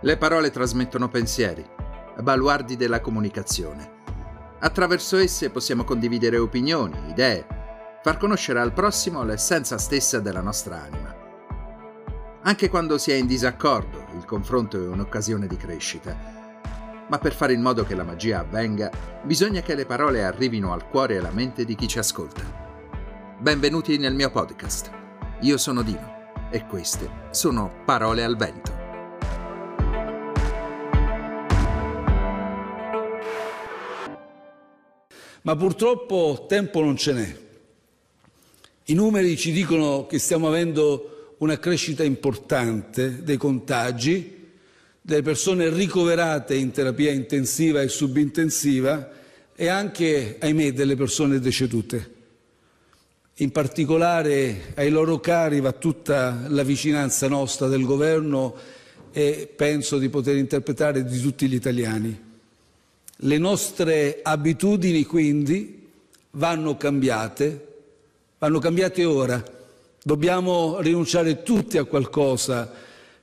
Le parole trasmettono pensieri, baluardi della comunicazione. Attraverso esse possiamo condividere opinioni, idee, far conoscere al prossimo l'essenza stessa della nostra anima. Anche quando si è in disaccordo, il confronto è un'occasione di crescita. Ma per fare in modo che la magia avvenga, bisogna che le parole arrivino al cuore e alla mente di chi ci ascolta. Benvenuti nel mio podcast. Io sono Dino e queste sono Parole al Vento. Ma purtroppo tempo non ce n'è. I numeri ci dicono che stiamo avendo una crescita importante dei contagi, delle persone ricoverate in terapia intensiva e subintensiva e anche, ahimè, delle persone decedute. In particolare ai loro cari va tutta la vicinanza nostra del governo e penso di poter interpretare di tutti gli italiani. Le nostre abitudini quindi vanno cambiate, vanno cambiate ora. Dobbiamo rinunciare tutti a qualcosa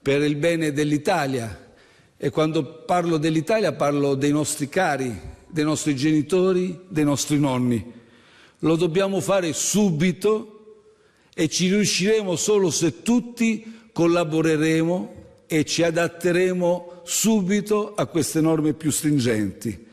per il bene dell'Italia e quando parlo dell'Italia parlo dei nostri cari, dei nostri genitori, dei nostri nonni. Lo dobbiamo fare subito e ci riusciremo solo se tutti collaboreremo e ci adatteremo subito a queste norme più stringenti.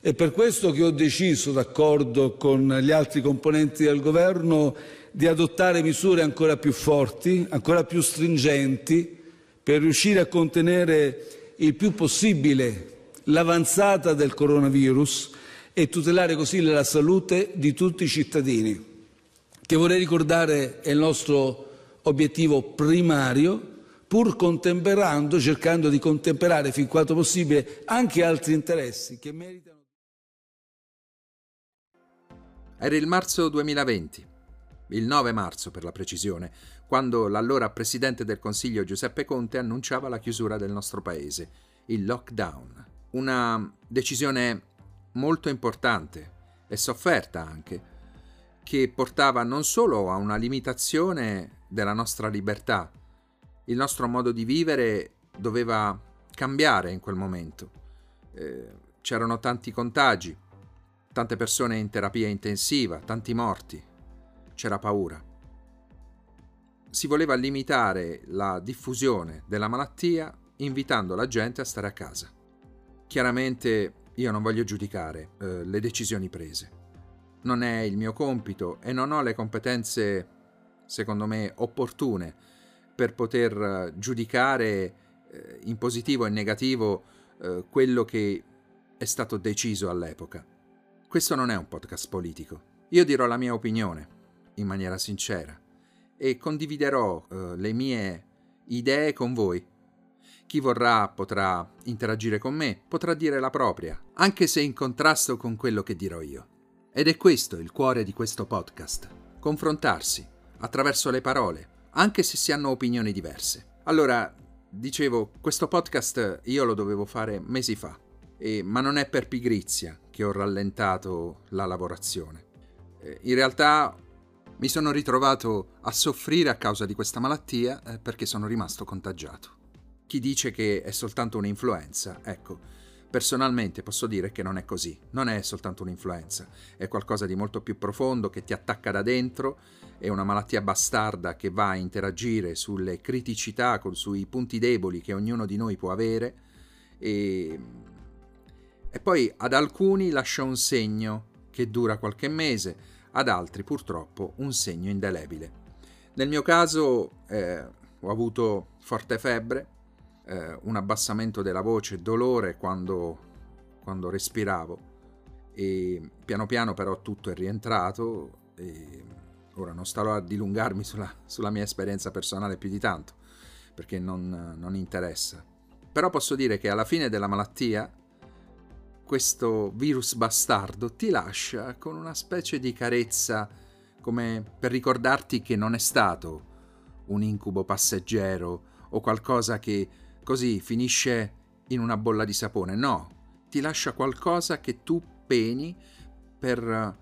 È per questo che ho deciso, d'accordo con gli altri componenti del governo, di adottare misure ancora più forti, ancora più stringenti, per riuscire a contenere il più possibile l'avanzata del coronavirus e tutelare così la salute di tutti i cittadini, che vorrei ricordare è il nostro obiettivo primario, pur contemperando, cercando di contemperare fin quanto possibile anche altri interessi che meritano. Era il marzo 2020, il 9 marzo per la precisione, quando l'allora Presidente del Consiglio Giuseppe Conte annunciava la chiusura del nostro paese, il lockdown. Una decisione molto importante e sofferta anche, che portava non solo a una limitazione della nostra libertà, il nostro modo di vivere doveva cambiare in quel momento. Eh, c'erano tanti contagi, tante persone in terapia intensiva, tanti morti, c'era paura. Si voleva limitare la diffusione della malattia invitando la gente a stare a casa. Chiaramente io non voglio giudicare eh, le decisioni prese. Non è il mio compito e non ho le competenze, secondo me, opportune per poter eh, giudicare eh, in positivo e negativo eh, quello che è stato deciso all'epoca. Questo non è un podcast politico. Io dirò la mia opinione in maniera sincera e condividerò eh, le mie idee con voi chi vorrà potrà interagire con me, potrà dire la propria, anche se in contrasto con quello che dirò io. Ed è questo il cuore di questo podcast, confrontarsi attraverso le parole, anche se si hanno opinioni diverse. Allora, dicevo, questo podcast io lo dovevo fare mesi fa, e, ma non è per pigrizia che ho rallentato la lavorazione. Eh, in realtà mi sono ritrovato a soffrire a causa di questa malattia eh, perché sono rimasto contagiato chi dice che è soltanto un'influenza. Ecco, personalmente posso dire che non è così, non è soltanto un'influenza, è qualcosa di molto più profondo che ti attacca da dentro, è una malattia bastarda che va a interagire sulle criticità, sui punti deboli che ognuno di noi può avere e, e poi ad alcuni lascia un segno che dura qualche mese, ad altri purtroppo un segno indelebile. Nel mio caso eh, ho avuto forte febbre, eh, un abbassamento della voce, dolore quando, quando respiravo e piano piano però tutto è rientrato e ora non starò a dilungarmi sulla, sulla mia esperienza personale più di tanto perché non, non interessa. Però posso dire che alla fine della malattia questo virus bastardo ti lascia con una specie di carezza come per ricordarti che non è stato un incubo passeggero o qualcosa che così finisce in una bolla di sapone. No, ti lascia qualcosa che tu peni per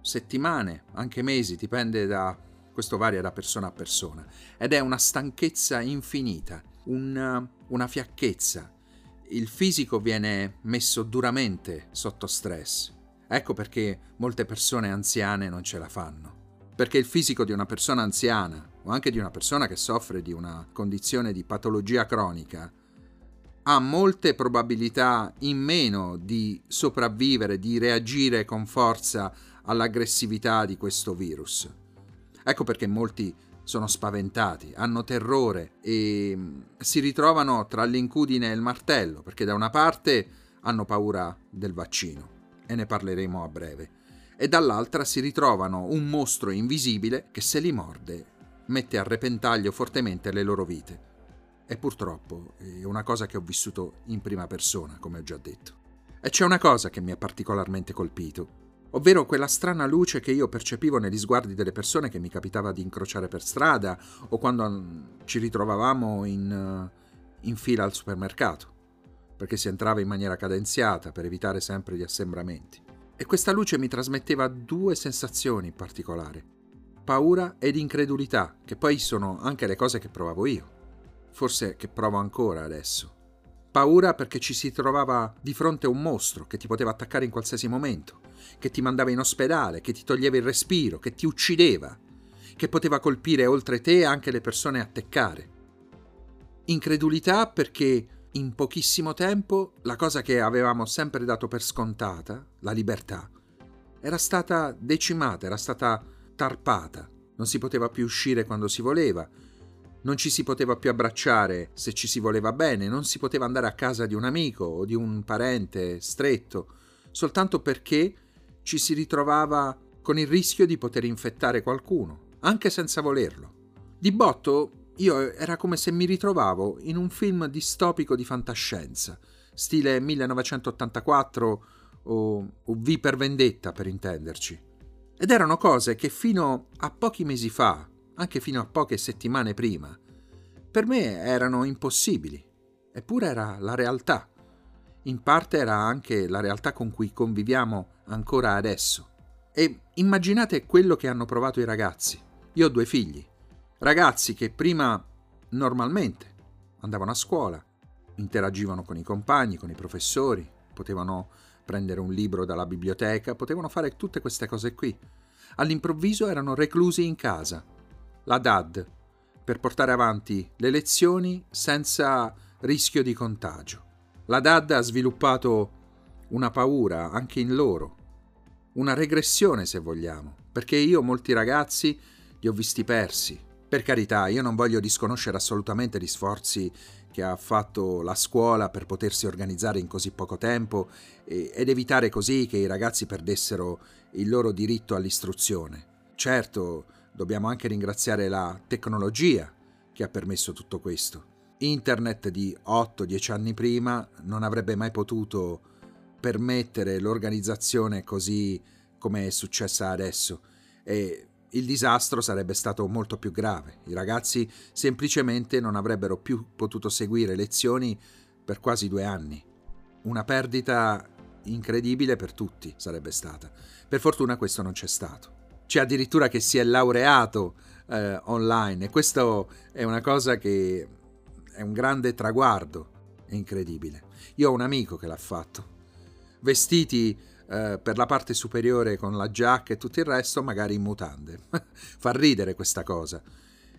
settimane, anche mesi, dipende da questo varia da persona a persona ed è una stanchezza infinita una, una fiacchezza. Il fisico viene messo duramente sotto stress. Ecco perché molte persone anziane non ce la fanno. Perché il fisico di una persona anziana o anche di una persona che soffre di una condizione di patologia cronica ha molte probabilità in meno di sopravvivere, di reagire con forza all'aggressività di questo virus. Ecco perché molti sono spaventati, hanno terrore e mm, si ritrovano tra l'incudine e il martello, perché da una parte hanno paura del vaccino, e ne parleremo a breve, e dall'altra si ritrovano un mostro invisibile che se li morde mette a repentaglio fortemente le loro vite. E purtroppo è una cosa che ho vissuto in prima persona, come ho già detto. E c'è una cosa che mi ha particolarmente colpito, ovvero quella strana luce che io percepivo negli sguardi delle persone che mi capitava di incrociare per strada o quando mm, ci ritrovavamo in, in fila al supermercato, perché si entrava in maniera cadenziata per evitare sempre gli assembramenti. E questa luce mi trasmetteva due sensazioni in particolare, paura ed incredulità, che poi sono anche le cose che provavo io, forse che provo ancora adesso. Paura perché ci si trovava di fronte a un mostro che ti poteva attaccare in qualsiasi momento, che ti mandava in ospedale, che ti toglieva il respiro, che ti uccideva, che poteva colpire oltre te anche le persone a teccare. Incredulità perché in pochissimo tempo la cosa che avevamo sempre dato per scontata, la libertà, era stata decimata, era stata tarpata. Non si poteva più uscire quando si voleva, non ci si poteva più abbracciare se ci si voleva bene, non si poteva andare a casa di un amico o di un parente stretto, soltanto perché ci si ritrovava con il rischio di poter infettare qualcuno, anche senza volerlo. Di botto io era come se mi ritrovavo in un film distopico di fantascienza, stile 1984 o, o V per vendetta per intenderci. Ed erano cose che fino a pochi mesi fa, anche fino a poche settimane prima, per me erano impossibili. Eppure era la realtà. In parte era anche la realtà con cui conviviamo ancora adesso. E immaginate quello che hanno provato i ragazzi. Io ho due figli. Ragazzi che prima normalmente andavano a scuola, interagivano con i compagni, con i professori, potevano prendere un libro dalla biblioteca, potevano fare tutte queste cose qui. All'improvviso erano reclusi in casa. La DAD, per portare avanti le lezioni senza rischio di contagio. La DAD ha sviluppato una paura anche in loro, una regressione se vogliamo, perché io molti ragazzi li ho visti persi. Per carità, io non voglio disconoscere assolutamente gli sforzi che ha fatto la scuola per potersi organizzare in così poco tempo ed evitare così che i ragazzi perdessero il loro diritto all'istruzione. Certo, dobbiamo anche ringraziare la tecnologia che ha permesso tutto questo. Internet di 8-10 anni prima non avrebbe mai potuto permettere l'organizzazione così come è successa adesso e il disastro sarebbe stato molto più grave. I ragazzi semplicemente non avrebbero più potuto seguire lezioni per quasi due anni. Una perdita incredibile per tutti sarebbe stata. Per fortuna questo non c'è stato. C'è addirittura che si è laureato eh, online e questo è una cosa che è un grande traguardo, è incredibile. Io ho un amico che l'ha fatto vestiti eh, per la parte superiore con la giacca e tutto il resto, magari in mutande. Fa ridere questa cosa.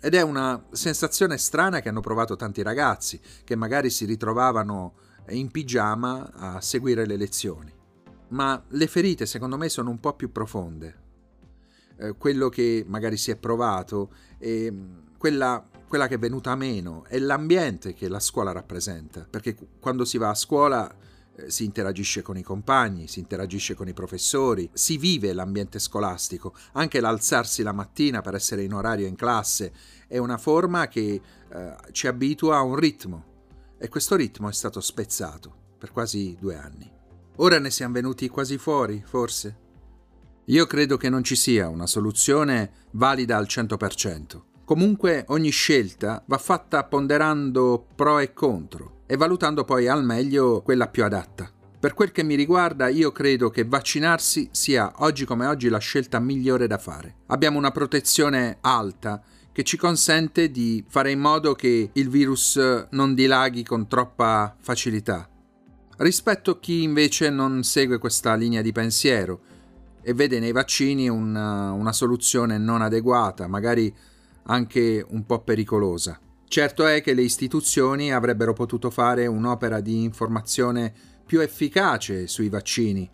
Ed è una sensazione strana che hanno provato tanti ragazzi, che magari si ritrovavano in pigiama a seguire le lezioni. Ma le ferite, secondo me, sono un po' più profonde. Eh, quello che magari si è provato e quella, quella che è venuta meno è l'ambiente che la scuola rappresenta. Perché quando si va a scuola si interagisce con i compagni, si interagisce con i professori, si vive l'ambiente scolastico, anche l'alzarsi la mattina per essere in orario in classe è una forma che eh, ci abitua a un ritmo e questo ritmo è stato spezzato per quasi due anni. Ora ne siamo venuti quasi fuori, forse? Io credo che non ci sia una soluzione valida al 100%. Comunque ogni scelta va fatta ponderando pro e contro e valutando poi al meglio quella più adatta. Per quel che mi riguarda, io credo che vaccinarsi sia oggi come oggi la scelta migliore da fare. Abbiamo una protezione alta che ci consente di fare in modo che il virus non dilaghi con troppa facilità. Rispetto a chi invece non segue questa linea di pensiero e vede nei vaccini una, una soluzione non adeguata, magari anche un po' pericolosa. Certo è che le istituzioni avrebbero potuto fare un'opera di informazione più efficace sui vaccini.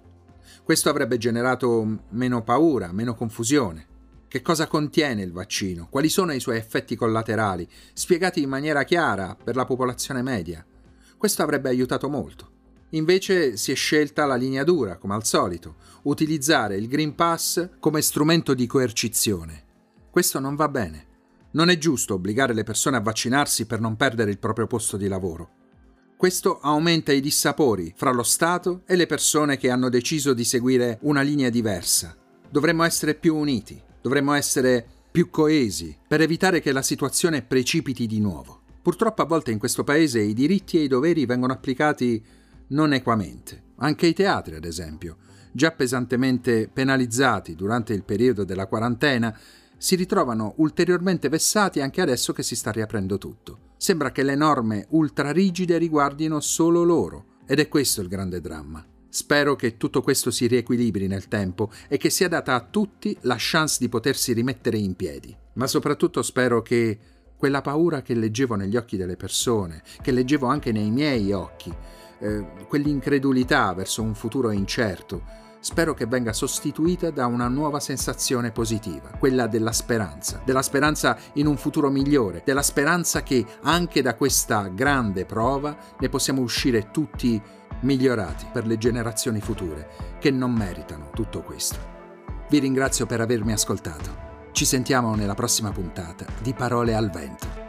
Questo avrebbe generato meno paura, meno confusione. Che cosa contiene il vaccino? Quali sono i suoi effetti collaterali? Spiegati in maniera chiara per la popolazione media. Questo avrebbe aiutato molto. Invece si è scelta la linea dura, come al solito, utilizzare il Green Pass come strumento di coercizione. Questo non va bene. Non è giusto obbligare le persone a vaccinarsi per non perdere il proprio posto di lavoro. Questo aumenta i dissapori fra lo Stato e le persone che hanno deciso di seguire una linea diversa. Dovremmo essere più uniti, Dovremmo essere più coesi per evitare che la situazione precipiti di nuovo. Purtroppo a volte in questo paese i diritti e i doveri vengono applicati non equamente. Anche i teatri, ad esempio, già pesantemente penalizzati durante il periodo della quarantena, si ritrovano ulteriormente vessati anche adesso che si sta riaprendo tutto. Sembra che le norme ultrarigide riguardino solo loro, ed è questo il grande dramma. Spero che tutto questo si riequilibri nel tempo e che sia data a tutti la chance di potersi rimettere in piedi. Ma soprattutto spero che quella paura che leggevo negli occhi delle persone, che leggevo anche nei miei occhi, eh, quell'incredulità verso un futuro incerto, spero che venga sostituita da una nuova sensazione positiva, quella della speranza, della speranza in un futuro migliore, della speranza che anche da questa grande prova ne possiamo uscire tutti migliorati per le generazioni future che non meritano tutto questo. Vi ringrazio per avermi ascoltato. Ci sentiamo nella prossima puntata di Parole al Vento.